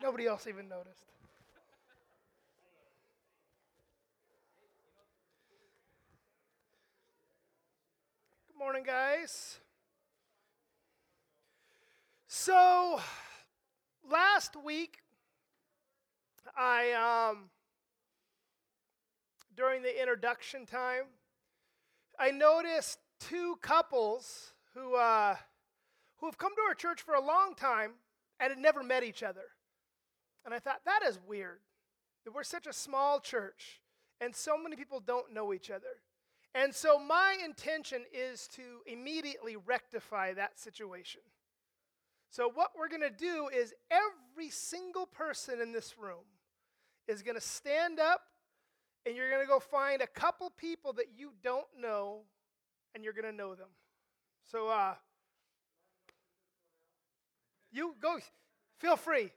Nobody else even noticed. Good morning, guys. So, last week, I, um, during the introduction time, I noticed two couples who, uh, who have come to our church for a long time and had never met each other. And I thought, that is weird. That we're such a small church and so many people don't know each other. And so my intention is to immediately rectify that situation. So, what we're going to do is every single person in this room is going to stand up and you're going to go find a couple people that you don't know and you're going to know them. So, uh, you go, feel free.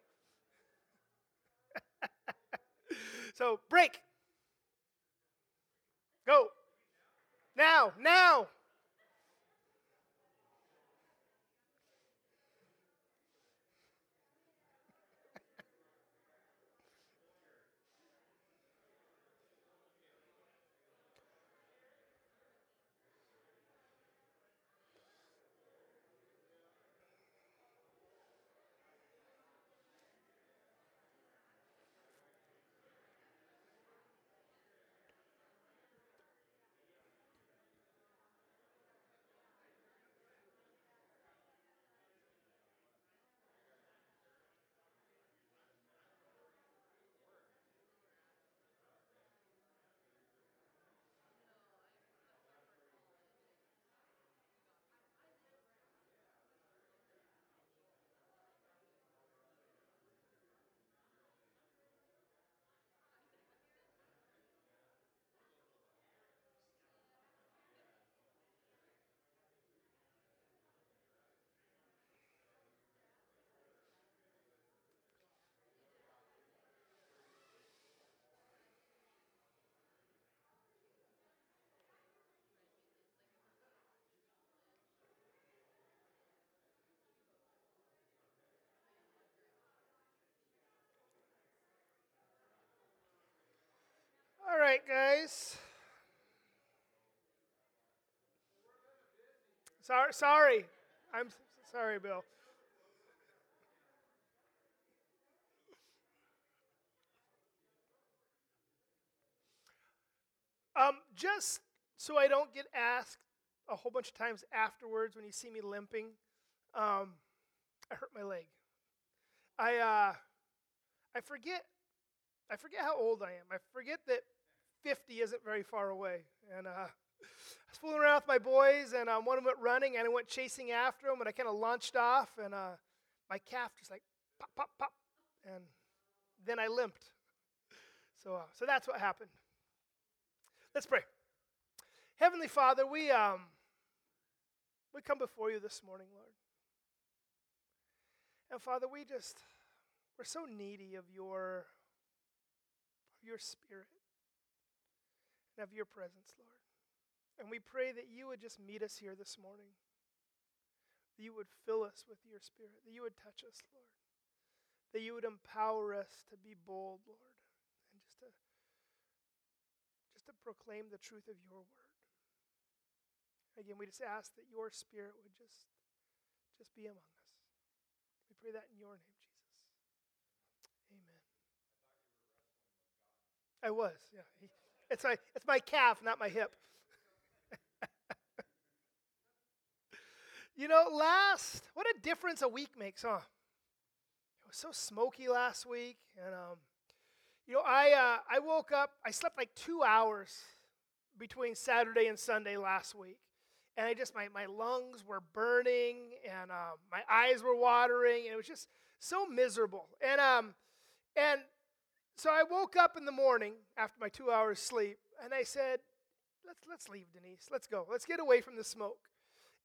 so, break. Go. Now, now. All right, guys. Sorry, sorry. I'm sorry, Bill. Um, just so I don't get asked a whole bunch of times afterwards when you see me limping, um, I hurt my leg. I uh, I forget I forget how old I am. I forget that 50 isn't very far away. And uh, I was fooling around with my boys, and um, one of them went running, and I went chasing after him, and I kind of launched off, and uh, my calf just like pop, pop, pop, and then I limped. So, uh, so that's what happened. Let's pray. Heavenly Father, we um, we come before you this morning, Lord. And Father, we just we're so needy of your of your spirit and of your presence, Lord. And we pray that you would just meet us here this morning. That you would fill us with your spirit. That you would touch us, Lord. That you would empower us to be bold, Lord, and just to just to proclaim the truth of your word. Again, we just ask that your spirit would just just be among us. We pray that in your name, Jesus. Amen. I was, yeah. He- It's my, it's my calf, not my hip. you know, last, what a difference a week makes, huh? It was so smoky last week, and um, you know, I uh, I woke up, I slept like two hours between Saturday and Sunday last week, and I just my my lungs were burning, and um, my eyes were watering, and it was just so miserable, and um, and so I woke up in the morning after my two hours sleep, and I said, "Let's let's leave, Denise. Let's go. Let's get away from the smoke."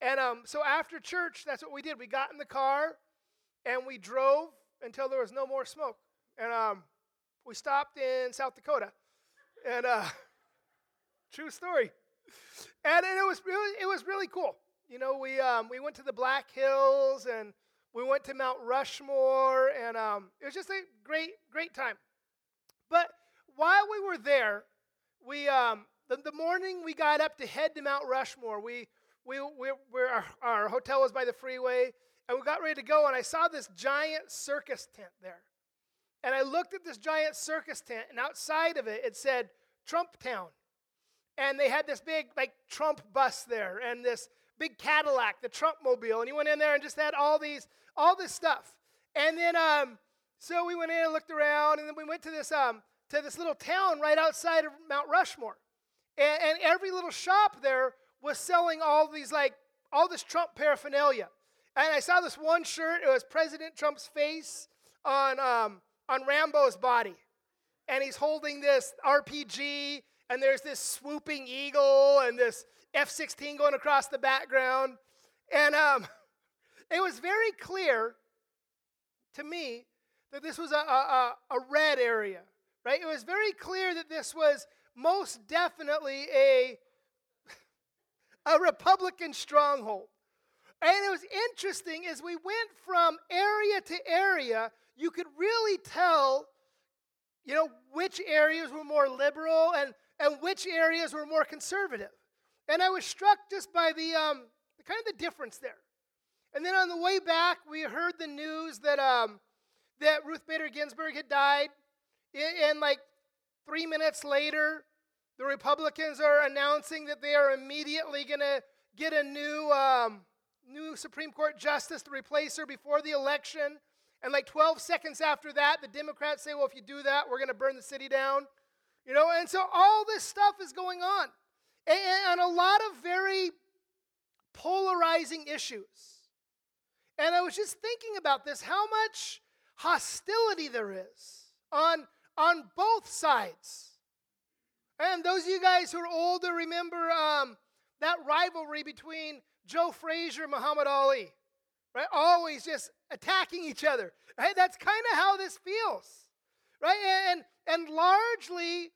And um, so after church, that's what we did. We got in the car, and we drove until there was no more smoke. And um, we stopped in South Dakota, and uh, true story. And, and it was really, it was really cool. You know, we um, we went to the Black Hills, and we went to Mount Rushmore, and um, it was just a great, great time. While we were there, we um, the, the morning we got up to head to Mount Rushmore, we we, we, we our, our hotel was by the freeway, and we got ready to go, and I saw this giant circus tent there. And I looked at this giant circus tent, and outside of it, it said Trump Town. And they had this big, like, Trump bus there, and this big Cadillac, the Trump mobile. And he went in there and just had all these, all this stuff. And then, um, so we went in and looked around, and then we went to this, um, to this little town right outside of Mount Rushmore. And, and every little shop there was selling all these, like, all this Trump paraphernalia. And I saw this one shirt, it was President Trump's face on, um, on Rambo's body. And he's holding this RPG, and there's this swooping eagle and this F 16 going across the background. And um, it was very clear to me that this was a, a, a red area, right? It was very clear that this was most definitely a, a Republican stronghold. And it was interesting as we went from area to area, you could really tell, you know, which areas were more liberal and, and which areas were more conservative. And I was struck just by the, um, kind of the difference there. And then on the way back, we heard the news that, um, that Ruth Bader Ginsburg had died. And like three minutes later, the Republicans are announcing that they are immediately going to get a new, um, new Supreme Court justice to replace her before the election. And like 12 seconds after that, the Democrats say, well, if you do that, we're going to burn the city down. You know, and so all this stuff is going on. And, and a lot of very polarizing issues. And I was just thinking about this how much hostility there is on, on both sides. And those of you guys who are older remember um, that rivalry between Joe Frazier and Muhammad Ali, right? Always just attacking each other. Right? That's kind of how this feels, right? And, and largely,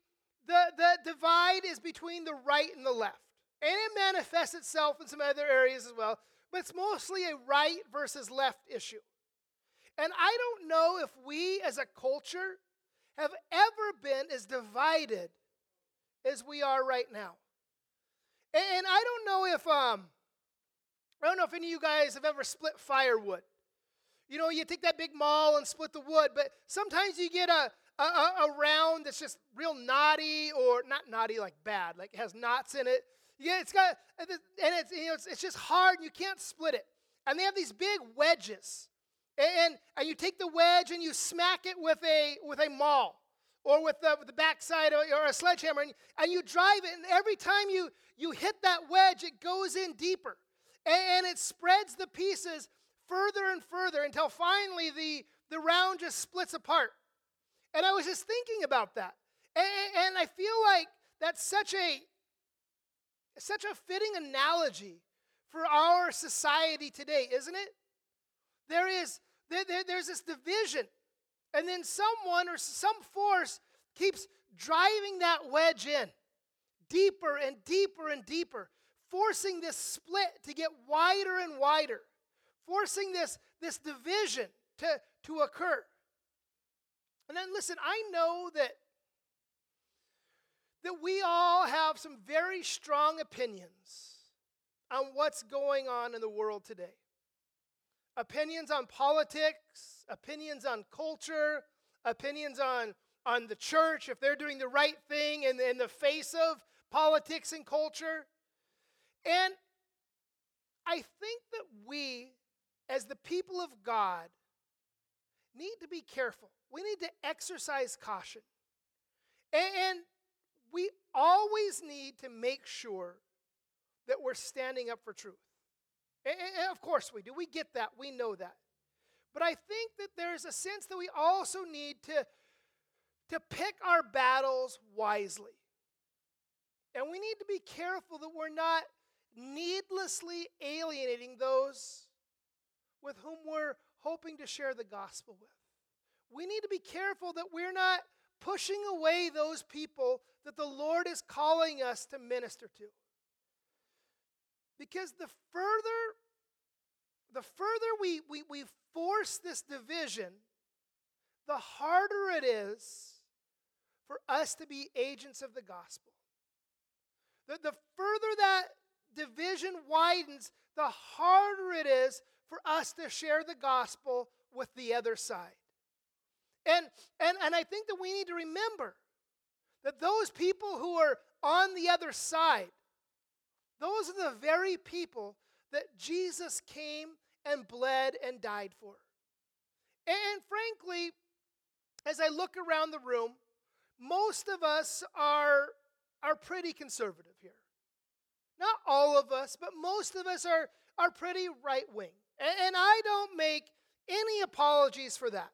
the, the divide is between the right and the left. And it manifests itself in some other areas as well, but it's mostly a right versus left issue. And I don't know if we as a culture have ever been as divided as we are right now. And I don't know if um, I don't know if any of you guys have ever split firewood. You know, you take that big maul and split the wood, but sometimes you get a, a, a round that's just real knotty, or not knotty like bad, like it has knots in it. Yeah, it's got, and it's, you know, it's, it's just hard, and you can't split it. And they have these big wedges. And, and you take the wedge and you smack it with a, with a maul or with the, with the backside or, or a sledgehammer, and, and you drive it, and every time you, you hit that wedge, it goes in deeper. And, and it spreads the pieces further and further until finally the, the round just splits apart. And I was just thinking about that. And, and I feel like that's such a such a fitting analogy for our society today, isn't it? There is there, there, there's this division, and then someone or some force keeps driving that wedge in deeper and deeper and deeper, forcing this split to get wider and wider, forcing this, this division to, to occur. And then listen, I know that that we all have some very strong opinions on what's going on in the world today. Opinions on politics, opinions on culture, opinions on, on the church, if they're doing the right thing in, in the face of politics and culture. And I think that we, as the people of God, need to be careful we need to exercise caution. And we always need to make sure that we're standing up for truth. And of course we do. We get that. We know that. But I think that there's a sense that we also need to, to pick our battles wisely. And we need to be careful that we're not needlessly alienating those with whom we're hoping to share the gospel with we need to be careful that we're not pushing away those people that the Lord is calling us to minister to. Because the further the further we, we, we worse this division, the harder it is for us to be agents of the gospel. The, the further that division widens, the harder it is for us to share the gospel with the other side. And, and, and I think that we need to remember that those people who are on the other side, those are the very people that Jesus came and bled and died for. And frankly, as I look around the room, most of us are, are pretty conservative here. Not all of us, but most of us are, are pretty right wing. And, and I don't make any apologies for that.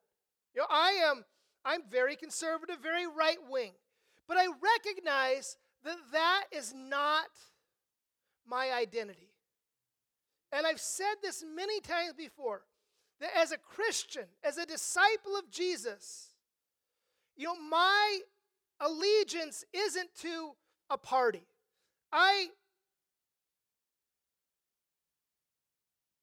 You know, I am I'm very conservative, very right wing. But I recognize that that is not my identity. And I've said this many times before that as a Christian, as a disciple of Jesus, you know, my allegiance isn't to a party. I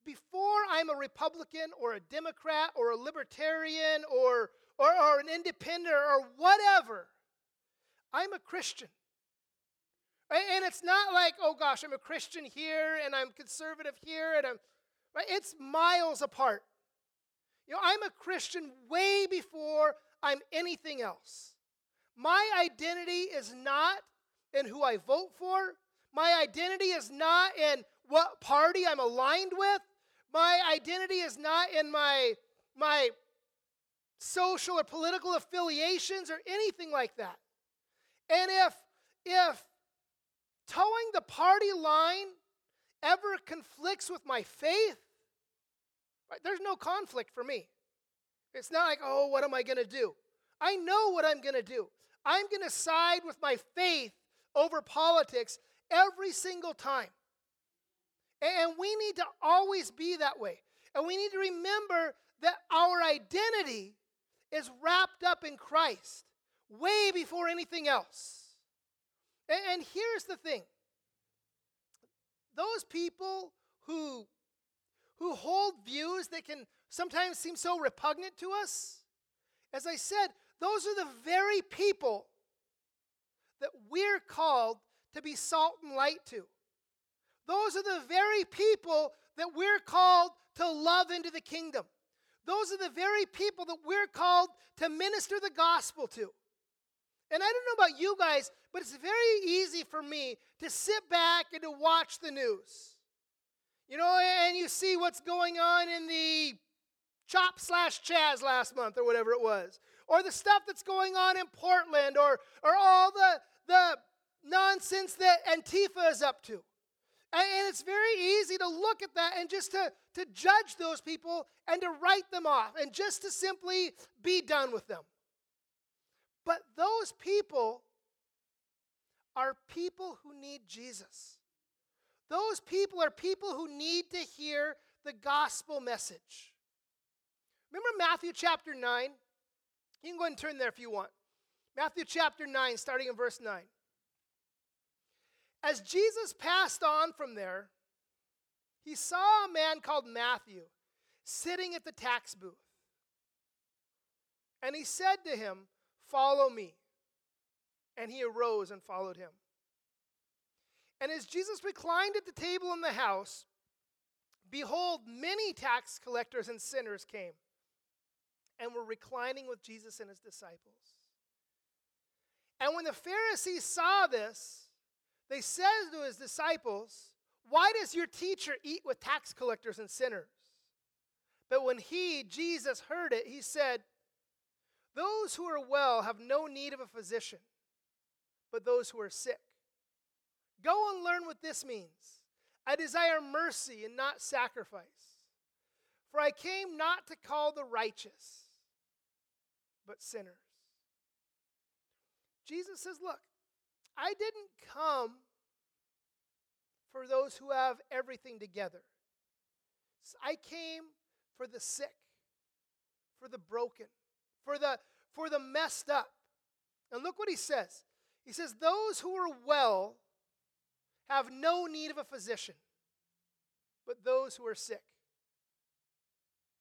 before I'm a Republican or a Democrat or a Libertarian or, or, or an independent or whatever, I'm a Christian. And it's not like, oh gosh, I'm a Christian here and I'm conservative here and I'm right? It's miles apart. You know, I'm a Christian way before I'm anything else. My identity is not in who I vote for. My identity is not in what party I'm aligned with. My identity is not in my, my social or political affiliations or anything like that. And if, if towing the party line ever conflicts with my faith, right, there's no conflict for me. It's not like, oh, what am I going to do? I know what I'm going to do. I'm going to side with my faith over politics every single time. And we need to always be that way. And we need to remember that our identity is wrapped up in Christ way before anything else. And here's the thing those people who, who hold views that can sometimes seem so repugnant to us, as I said, those are the very people that we're called to be salt and light to. Those are the very people that we're called to love into the kingdom. Those are the very people that we're called to minister the gospel to. And I don't know about you guys, but it's very easy for me to sit back and to watch the news. You know, and you see what's going on in the Chop slash Chaz last month or whatever it was, or the stuff that's going on in Portland, or, or all the, the nonsense that Antifa is up to. And it's very easy to look at that and just to, to judge those people and to write them off and just to simply be done with them. But those people are people who need Jesus. Those people are people who need to hear the gospel message. Remember Matthew chapter 9? You can go and turn there if you want. Matthew chapter 9, starting in verse 9. As Jesus passed on from there, he saw a man called Matthew sitting at the tax booth. And he said to him, Follow me. And he arose and followed him. And as Jesus reclined at the table in the house, behold, many tax collectors and sinners came and were reclining with Jesus and his disciples. And when the Pharisees saw this, they said to his disciples, Why does your teacher eat with tax collectors and sinners? But when he, Jesus, heard it, he said, Those who are well have no need of a physician, but those who are sick. Go and learn what this means. I desire mercy and not sacrifice. For I came not to call the righteous, but sinners. Jesus says, Look, I didn't come for those who have everything together. I came for the sick, for the broken, for the for the messed up. And look what he says. He says, Those who are well have no need of a physician, but those who are sick.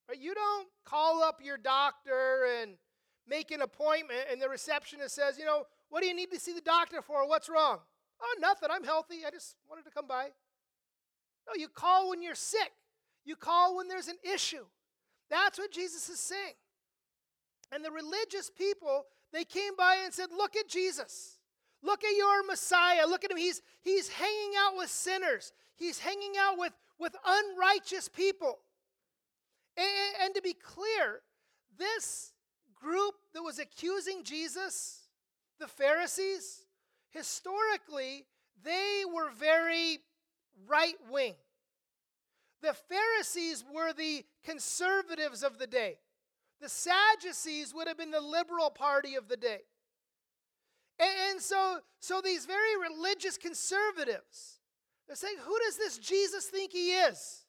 Right? You don't call up your doctor and make an appointment, and the receptionist says, you know, what do you need to see the doctor for? What's wrong? Oh, nothing. I'm healthy. I just wanted to come by. No, you call when you're sick. You call when there's an issue. That's what Jesus is saying. And the religious people, they came by and said, Look at Jesus. Look at your Messiah. Look at him. He's, he's hanging out with sinners, he's hanging out with, with unrighteous people. And, and to be clear, this group that was accusing Jesus, the Pharisees, historically, they were very right wing. The Pharisees were the conservatives of the day. The Sadducees would have been the liberal party of the day. And, so, so these very religious conservatives, they're saying, who does this Jesus think he is?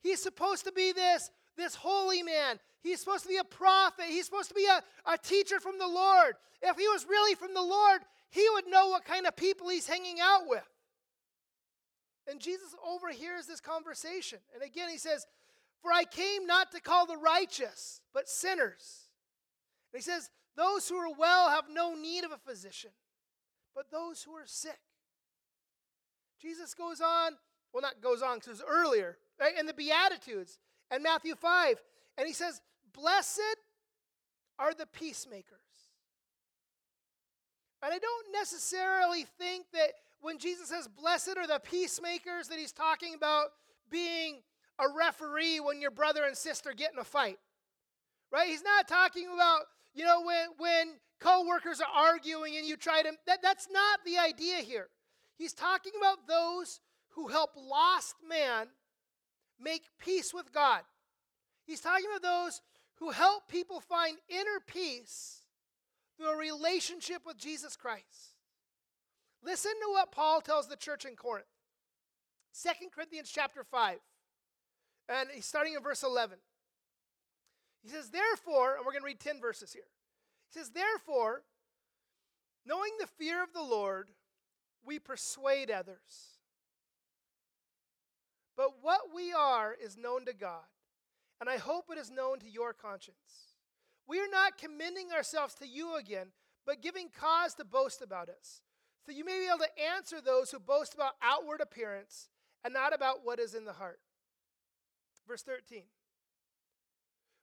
He's supposed to be this, this holy man. He's supposed to be a prophet. He's supposed to be a, a teacher from the Lord. If he was really from the Lord, he would know what kind of people he's hanging out with. And Jesus overhears this conversation. And again, he says, For I came not to call the righteous, but sinners. And he says, Those who are well have no need of a physician, but those who are sick. Jesus goes on, well, not goes on because it was earlier, right? In the Beatitudes and Matthew 5. And he says, Blessed are the peacemakers. And I don't necessarily think that when Jesus says, Blessed are the peacemakers, that he's talking about being a referee when your brother and sister get in a fight. Right? He's not talking about, you know, when, when co-workers are arguing and you try to that, that's not the idea here. He's talking about those who help lost man make peace with God. He's talking about those who help people find inner peace through a relationship with Jesus Christ. Listen to what Paul tells the church in Corinth. 2 Corinthians chapter 5. And he's starting in verse 11. He says, Therefore, and we're going to read 10 verses here. He says, Therefore, knowing the fear of the Lord, we persuade others. But what we are is known to God, and I hope it is known to your conscience. We are not commending ourselves to you again, but giving cause to boast about us so you may be able to answer those who boast about outward appearance and not about what is in the heart. Verse 13.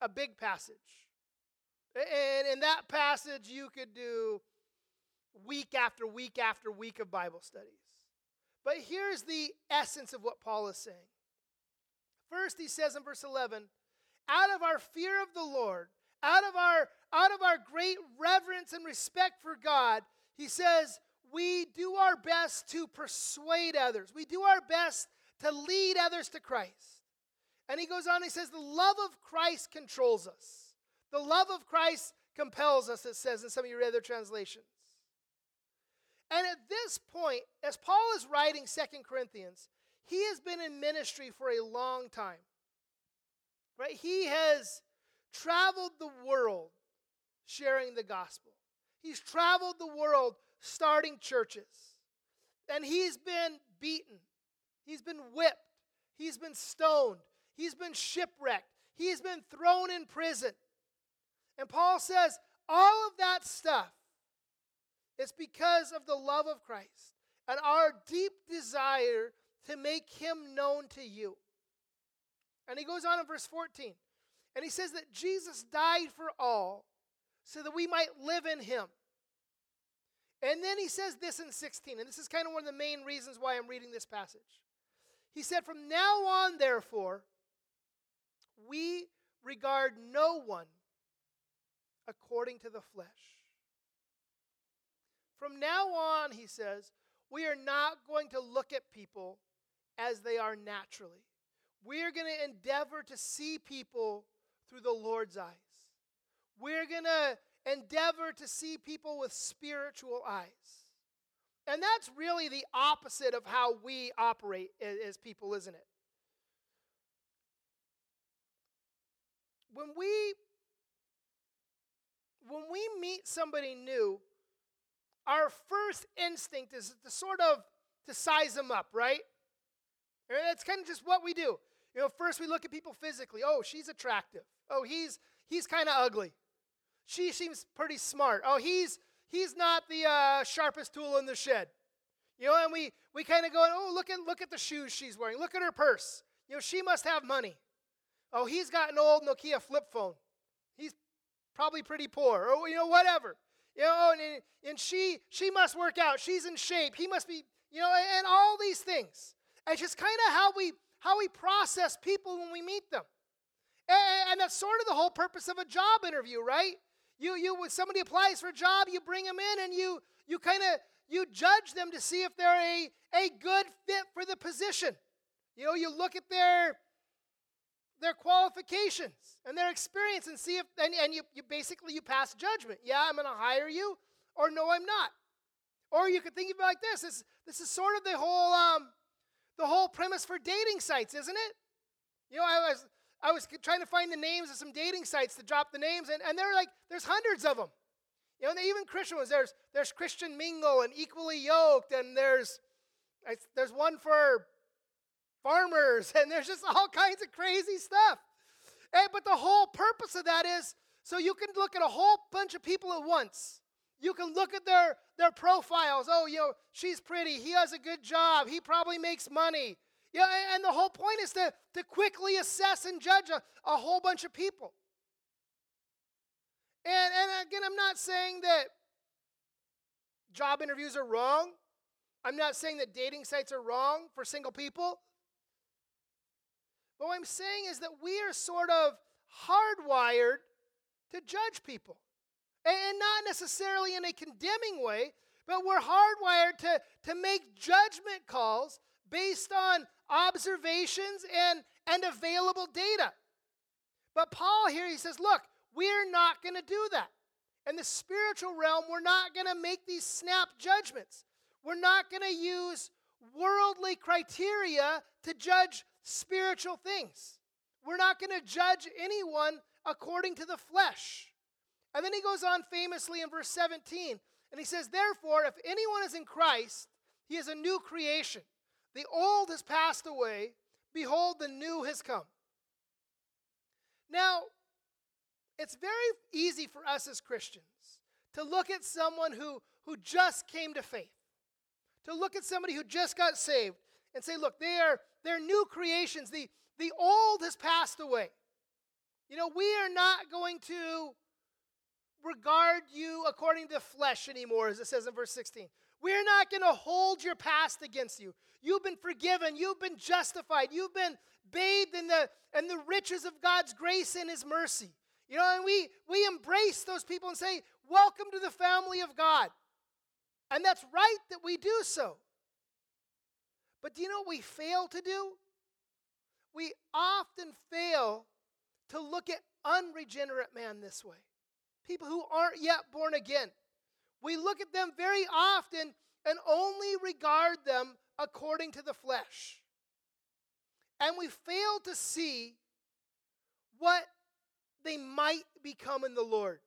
a big passage. And in that passage, you could do week after week after week of Bible studies. But here's the essence of what Paul is saying. First, he says in verse 11, out of our fear of the Lord, out of our out of our great reverence and respect for God, he says, we do our best to persuade others. We do our best to lead others to Christ. And he goes on, he says, The love of Christ controls us. The love of Christ compels us, it says in some of your other translations. And at this point, as Paul is writing Second Corinthians, he has been in ministry for a long time. Right? He has traveled the world sharing the gospel. He's traveled the world starting churches. And he's been beaten. He's been whipped. He's been stoned. He's been shipwrecked. He's been thrown in prison. And Paul says, all of that stuff is because of the love of Christ and our deep desire to make him known to you. And he goes on in verse 14, and he says that Jesus died for all so that we might live in him. And then he says this in 16, and this is kind of one of the main reasons why I'm reading this passage. He said, From now on, therefore, we regard no one according to the flesh. From now on, he says, we are not going to look at people as they are naturally. We are going to endeavor to see people through the Lord's eyes. We're going to endeavor to see people with spiritual eyes. And that's really the opposite of how we operate as people, isn't it? When we when we meet somebody new, our first instinct is to sort of to size them up, right? And that's kind of just what we do. You know, first we look at people physically. Oh, she's attractive. Oh, he's he's kind of ugly. She seems pretty smart. Oh, he's he's not the uh, sharpest tool in the shed. You know, and we we kind of go, oh, look at look at the shoes she's wearing. Look at her purse. You know, she must have money. Oh, he's got an old Nokia flip phone. He's probably pretty poor, or you know, whatever. You know, and, and she she must work out. She's in shape. He must be, you know, and all these things. It's just kind of how we how we process people when we meet them. And, and that's sort of the whole purpose of a job interview, right? You you when somebody applies for a job, you bring them in and you you kind of you judge them to see if they're a, a good fit for the position. You know, you look at their their qualifications and their experience and see if and, and you, you basically you pass judgment. Yeah i'm going to hire you or no i'm not. Or you could think of it like this this, this is sort of the whole um, the whole premise for dating sites isn't it? You know i was i was trying to find the names of some dating sites to drop the names and, and they're like there's hundreds of them you know and even christian ones there's there's christian mingle and equally yoked and there's there's one for farmers, and there's just all kinds of crazy stuff. And, but the whole purpose of that is so you can look at a whole bunch of people at once. You can look at their, their profiles. Oh, you know, she's pretty. He has a good job. He probably makes money. Yeah, and the whole point is to, to quickly assess and judge a, a whole bunch of people. And, and again, I'm not saying that job interviews are wrong. I'm not saying that dating sites are wrong for single people. But what I'm saying is that we are sort of hardwired to judge people. And not necessarily in a condemning way, but we're hardwired to, to make judgment calls based on observations and, and available data. But Paul here, he says, look, we're not going to do that. In the spiritual realm, we're not going to make these snap judgments. We're not going to use worldly criteria to judge spiritual things. We're not going to judge anyone according to the flesh. And then he goes on famously in verse 17, and he says, Therefore, if anyone is in Christ, he is a new creation. The old has passed away. Behold, the new has come. Now, it's very easy for us as Christians to look at someone who, who just came to faith, to look at somebody who just got saved, and say, look, they are they're new creations. The, the old has passed away. You know, we are not going to regard you according to flesh anymore, as it says in verse 16. We're not going to hold your past against you. You've been forgiven. You've been justified. You've been bathed in the, in the riches of God's grace and His mercy. You know, and we, we embrace those people and say, Welcome to the family of God. And that's right that we do so. But do you know what we fail to do? We often fail to look at unregenerate man this way. People who aren't yet born again. We look at them very often and only regard them according to the flesh. And we fail to see what they might become in the Lord.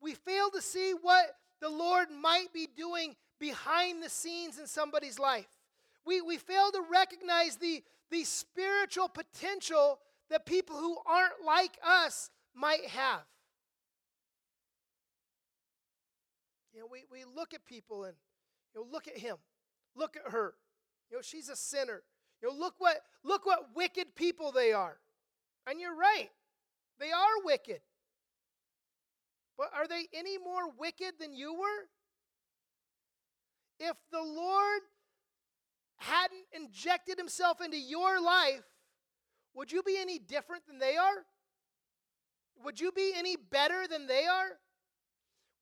We fail to see what the Lord might be doing behind the scenes in somebody's life. We, we fail to recognize the, the spiritual potential that people who aren't like us might have. You know, we, we look at people and you know, look at him, look at her. You know, she's a sinner. You know, look what look what wicked people they are. And you're right. They are wicked. But are they any more wicked than you were? If the Lord hadn't injected himself into your life, would you be any different than they are? Would you be any better than they are?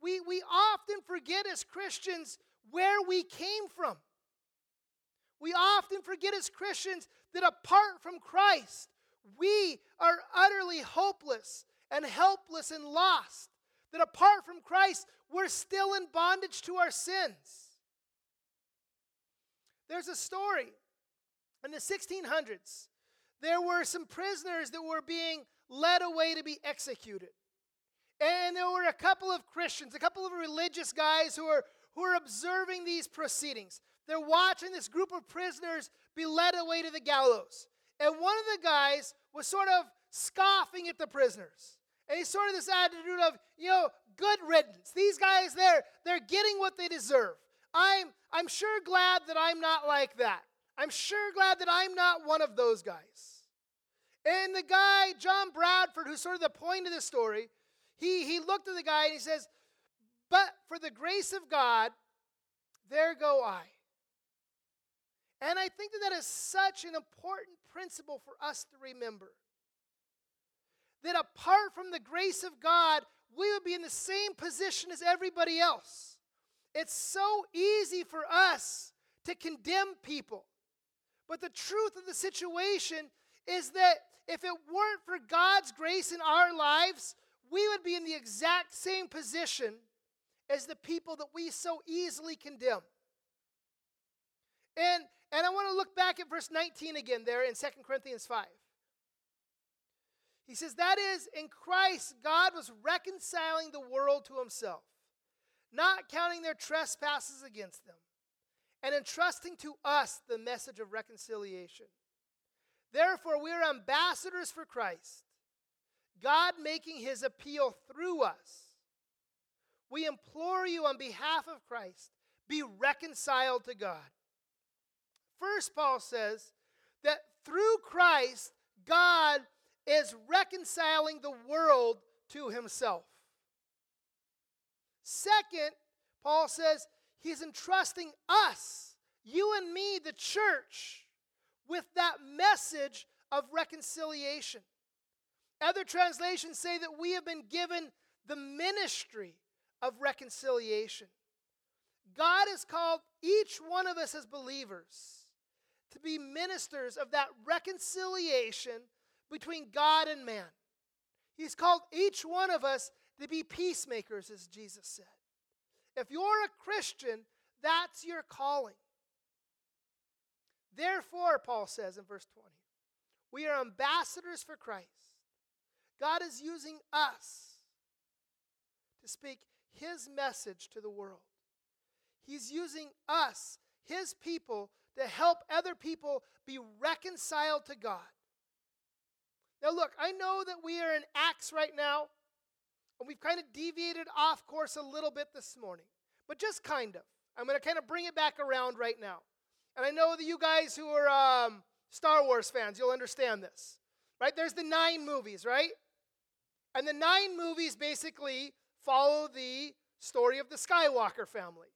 We, we often forget as Christians where we came from. We often forget as Christians that apart from Christ, we are utterly hopeless and helpless and lost. That apart from Christ, we're still in bondage to our sins. There's a story in the 1600s. There were some prisoners that were being led away to be executed. And there were a couple of Christians, a couple of religious guys who are, who are observing these proceedings. They're watching this group of prisoners be led away to the gallows. And one of the guys was sort of scoffing at the prisoners. And he's sort of this attitude of, you know, good riddance. These guys, they're, they're getting what they deserve. I'm, I'm sure glad that I'm not like that. I'm sure glad that I'm not one of those guys. And the guy, John Bradford, who's sort of the point of the story, he, he looked at the guy and he says, But for the grace of God, there go I. And I think that that is such an important principle for us to remember. That apart from the grace of God, we would be in the same position as everybody else. It's so easy for us to condemn people. But the truth of the situation is that if it weren't for God's grace in our lives, we would be in the exact same position as the people that we so easily condemn. And, and I want to look back at verse 19 again there in 2 Corinthians 5. He says, That is, in Christ, God was reconciling the world to himself, not counting their trespasses against them, and entrusting to us the message of reconciliation. Therefore, we are ambassadors for Christ God making his appeal through us. We implore you on behalf of Christ, be reconciled to God. First, Paul says that through Christ, God is reconciling the world to himself. Second, Paul says he's entrusting us, you and me, the church, with that message of reconciliation. Other translations say that we have been given the ministry of reconciliation. God has called each one of us as believers to be ministers of that reconciliation between God and man. He's called each one of us to be peacemakers, as Jesus said. If you're a Christian, that's your calling. Therefore, Paul says in verse 20, we are ambassadors for Christ God is using us to speak His message to the world. He's using us, His people, to help other people be reconciled to God. Now, look, I know that we are in Acts right now, and we've kind of deviated off course a little bit this morning, but just kind of. I'm going to kind of bring it back around right now. And I know that you guys who are um, Star Wars fans, you'll understand this. Right? There's the nine movies, right? And the nine movies basically follow the story of the Skywalker family.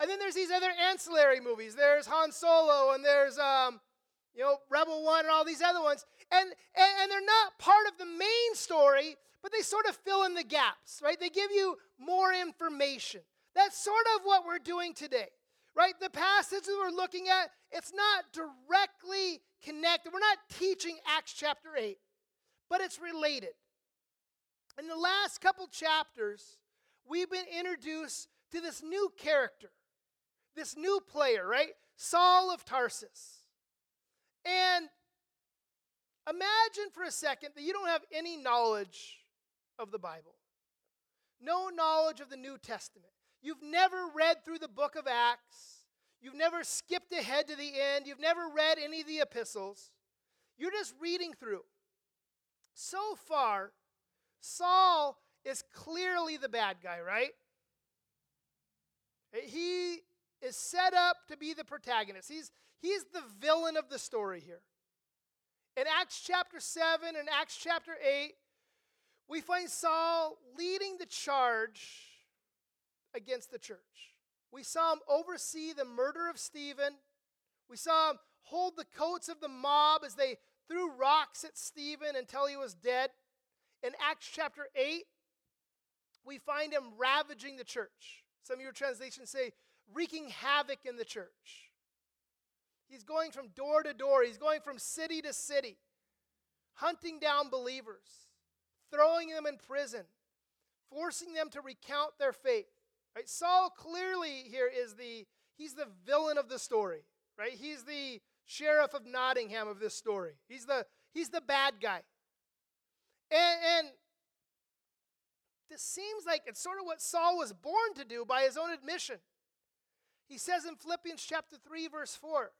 And then there's these other ancillary movies. There's Han Solo and there's um, you know, Rebel One and all these other ones. And, and, and they're not part of the main story, but they sort of fill in the gaps, right? They give you more information. That's sort of what we're doing today, right? The passage that we're looking at, it's not directly connected. We're not teaching Acts chapter 8, but it's related. In the last couple chapters, we've been introduced to this new character, this new player, right? Saul of Tarsus. And Imagine for a second that you don't have any knowledge of the Bible, no knowledge of the New Testament. You've never read through the book of Acts, you've never skipped ahead to the end, you've never read any of the epistles. You're just reading through. So far, Saul is clearly the bad guy, right? He is set up to be the protagonist. He's, he's the villain of the story here. In Acts chapter 7 and Acts chapter 8, we find Saul leading the charge against the church. We saw him oversee the murder of Stephen. We saw him hold the coats of the mob as they threw rocks at Stephen until he was dead. In Acts chapter 8, we find him ravaging the church. Some of your translations say wreaking havoc in the church. He's going from door to door, he's going from city to city, hunting down believers, throwing them in prison, forcing them to recount their faith. Right? Saul clearly here is the he's the villain of the story, right? He's the sheriff of Nottingham of this story. He's the he's the bad guy. And, and this seems like it's sort of what Saul was born to do by his own admission. He says in Philippians chapter 3, verse 4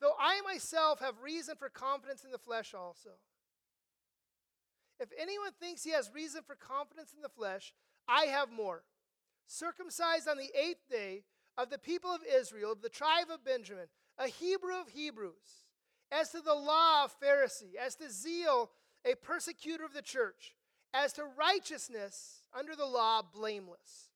Though I myself have reason for confidence in the flesh also. If anyone thinks he has reason for confidence in the flesh, I have more. Circumcised on the eighth day of the people of Israel, of the tribe of Benjamin, a Hebrew of Hebrews, as to the law of Pharisee, as to zeal, a persecutor of the church, as to righteousness under the law, blameless.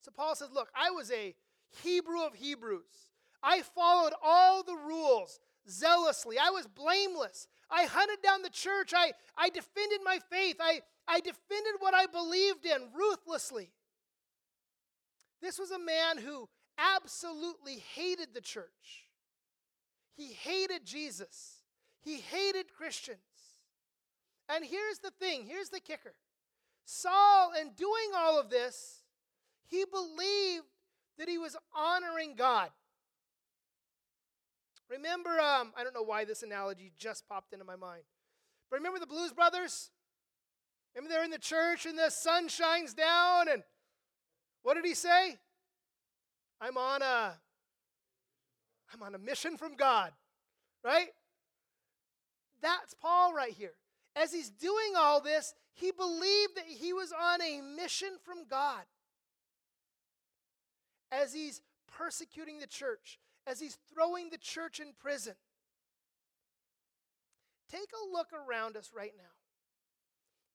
So Paul says, Look, I was a Hebrew of Hebrews. I followed all the rules zealously. I was blameless. I hunted down the church. I, I defended my faith. I, I defended what I believed in ruthlessly. This was a man who absolutely hated the church. He hated Jesus. He hated Christians. And here's the thing here's the kicker Saul, in doing all of this, he believed that he was honoring God. Remember, um, I don't know why this analogy just popped into my mind, but remember the Blues Brothers? Remember they're in the church and the sun shines down, and what did he say? I'm on a I'm on a mission from God, right? That's Paul right here. As he's doing all this, he believed that he was on a mission from God. As he's persecuting the church, as he's throwing the church in prison. Take a look around us right now.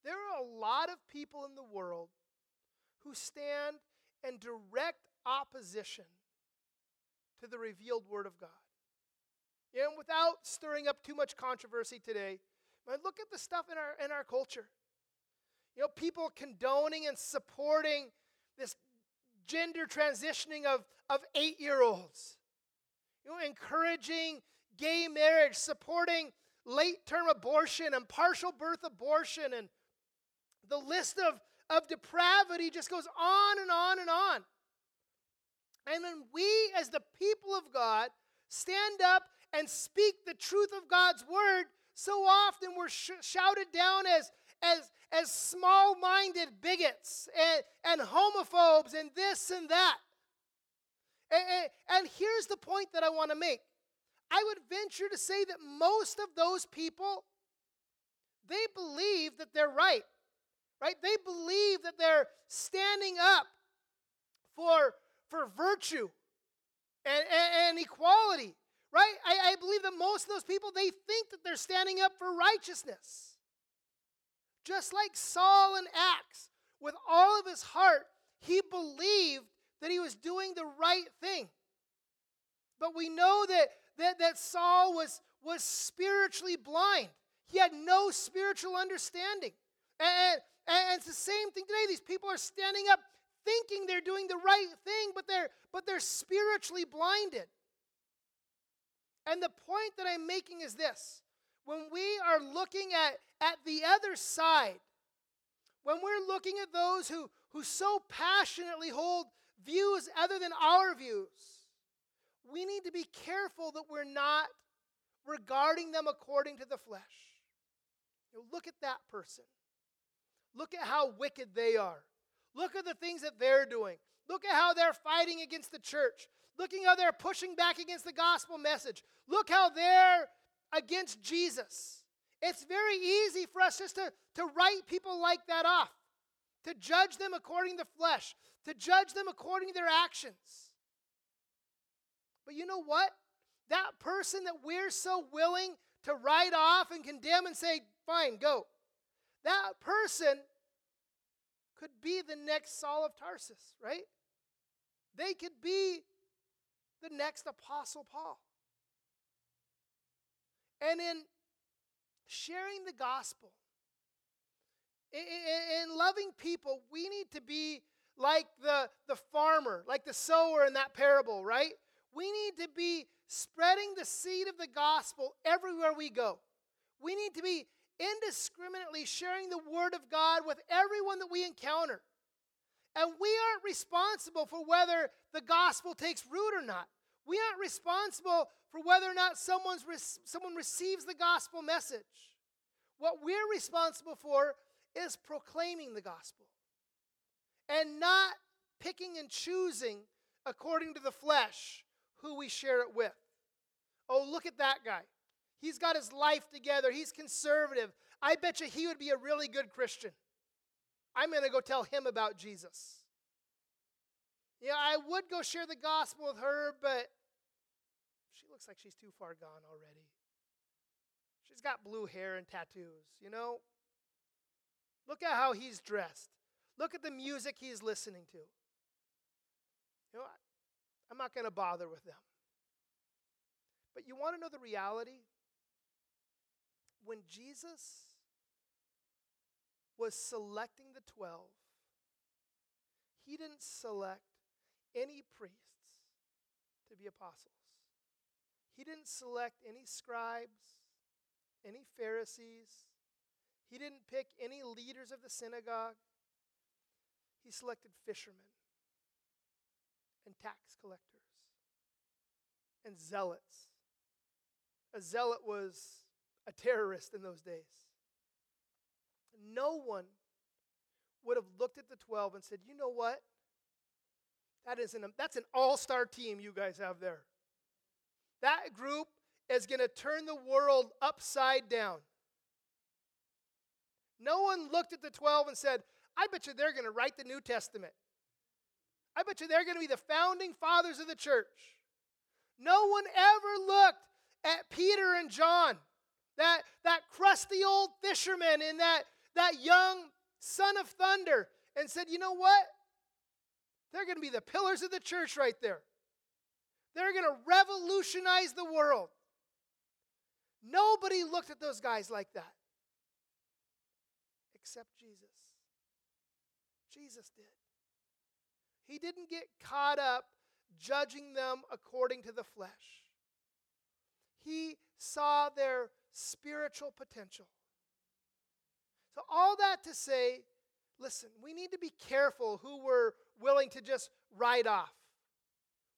There are a lot of people in the world who stand in direct opposition to the revealed Word of God. And without stirring up too much controversy today, look at the stuff in our, in our culture. You know, people condoning and supporting this gender transitioning of, of eight year olds you know, encouraging gay marriage, supporting late term abortion and partial birth abortion, and the list of, of depravity just goes on and on and on. And when we, as the people of God, stand up and speak the truth of God's word, so often we're sh- shouted down as, as, as small minded bigots and, and homophobes and this and that. And, and here's the point that I want to make I would venture to say that most of those people, they believe that they're right, right? They believe that they're standing up for, for virtue and, and, and equality, right? I, I believe that most of those people, they think that they're standing up for righteousness. Just like Saul in Acts, with all of his heart, he believed that he was doing the right thing. But we know that, that, that Saul was, was spiritually blind. He had no spiritual understanding. And, and, and, it's the same thing today. These people are standing up thinking they're doing the right thing, but they're, but they're spiritually blinded. And the point that I'm making is this when we are looking at, at the other side, when we're looking at those who, who so passionately hold views other than our views, we need to be careful that we're not regarding them according to the flesh. You know, look at that person. Look at how wicked they are. Look at the things that they're doing. Look at how they're fighting against the church. Looking how they're pushing back against the gospel message. Look how they're against Jesus. It's very easy for us just to, to write people like that off, to judge them according to flesh, to judge them according to their actions. But you know what? That person that we're so willing to write off and condemn and say, fine, go, that person could be the next Saul of Tarsus, right? They could be the next Apostle Paul. And in sharing the gospel, in, loving people, we need to be like the, the farmer, like the sower in that parable, right? We need to be spreading the seed of the gospel everywhere we go. We need to be indiscriminately sharing the word of God with everyone that we encounter. And we aren't responsible for whether the gospel takes root or not. We aren't responsible for whether or not someone's someone receives the gospel message. What we're responsible for is proclaiming the gospel and not picking and choosing according to the flesh who we share it with. Oh, look at that guy. He's got his life together. He's conservative. I bet you he would be a really good Christian. I'm going to go tell him about Jesus. Yeah, I would go share the gospel with her, but she looks like she's too far gone already. She's got blue hair and tattoos, you know? Look at how he's dressed. Look at the music he's listening to. You know, I'm not going to bother with them. But you want to know the reality? When Jesus was selecting the 12, he didn't select any priests to be apostles. He didn't select any scribes, any Pharisees. He didn't pick any leaders of the synagogue. He selected fishermen and tax collectors and zealots. A zealot was a terrorist in those days. No one would have looked at the 12 and said, you know what? That is an, that's an all star team you guys have there. That group is going to turn the world upside down. No one looked at the 12 and said, I bet you they're going to write the New Testament. I bet you they're going to be the founding fathers of the church. No one ever looked at Peter and John, that, that crusty old fisherman and that, that young son of thunder, and said, you know what? They're going to be the pillars of the church right there. They're going to revolutionize the world. Nobody looked at those guys like that except Jesus. Jesus did. He didn't get caught up judging them according to the flesh. He saw their spiritual potential. So, all that to say, listen, we need to be careful who we're willing to just write off.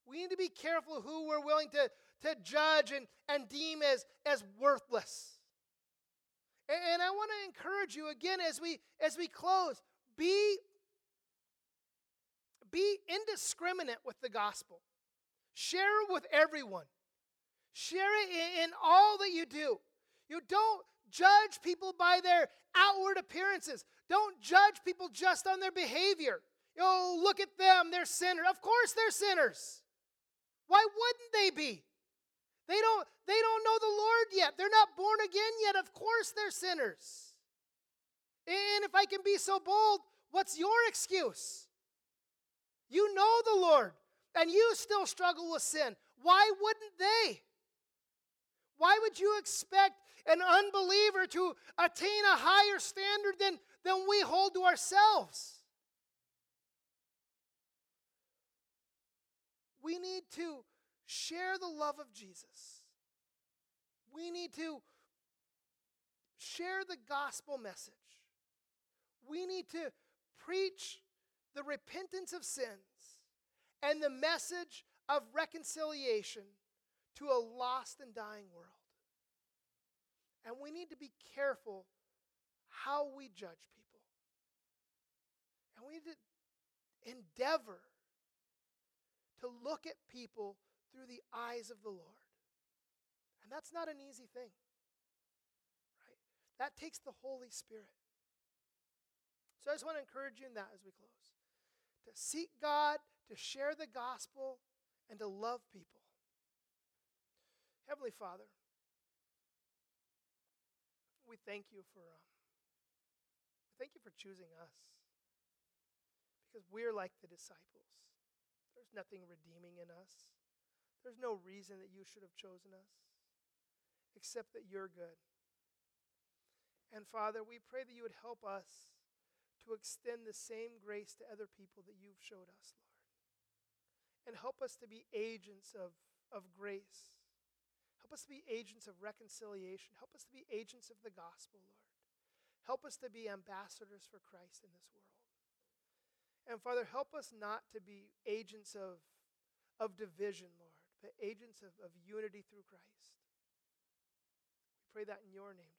We need to be careful who we're willing to, to judge and, and deem as, as worthless. And, and I want to encourage you again as we as we close, be be indiscriminate with the gospel. Share it with everyone. Share it in, all that you do. You don't judge people by their outward appearances. Don't judge people just on their behavior. Oh, look at them, they're sinners. Of course they're sinners. Why wouldn't they be? They don't, they don't know the Lord yet. They're not born again yet. Of course they're sinners. And if I can be so bold, what's your excuse? You know the Lord, and you still struggle with sin. Why wouldn't they? Why would you expect an unbeliever to attain a higher standard than, than we hold to ourselves? We need to share the love of Jesus. We need to share the gospel message. We need to preach the repentance of sins and the message of reconciliation to a lost and dying world. And we need to be careful how we judge people. And we need to endeavor to look at people through the eyes of the Lord. And that's not an easy thing. Right? That takes the Holy Spirit. So I just want to encourage you in that as we close. To seek God, to share the gospel, and to love people. Heavenly Father, we thank you for um, thank you for choosing us because we're like the disciples. There's nothing redeeming in us. There's no reason that you should have chosen us except that you're good. And Father, we pray that you would help us to extend the same grace to other people that you've showed us, Lord. And help us to be agents of, of grace Help us to be agents of reconciliation. Help us to be agents of the gospel, Lord. Help us to be ambassadors for Christ in this world. And Father, help us not to be agents of, of division, Lord, but agents of, of unity through Christ. We pray that in your name.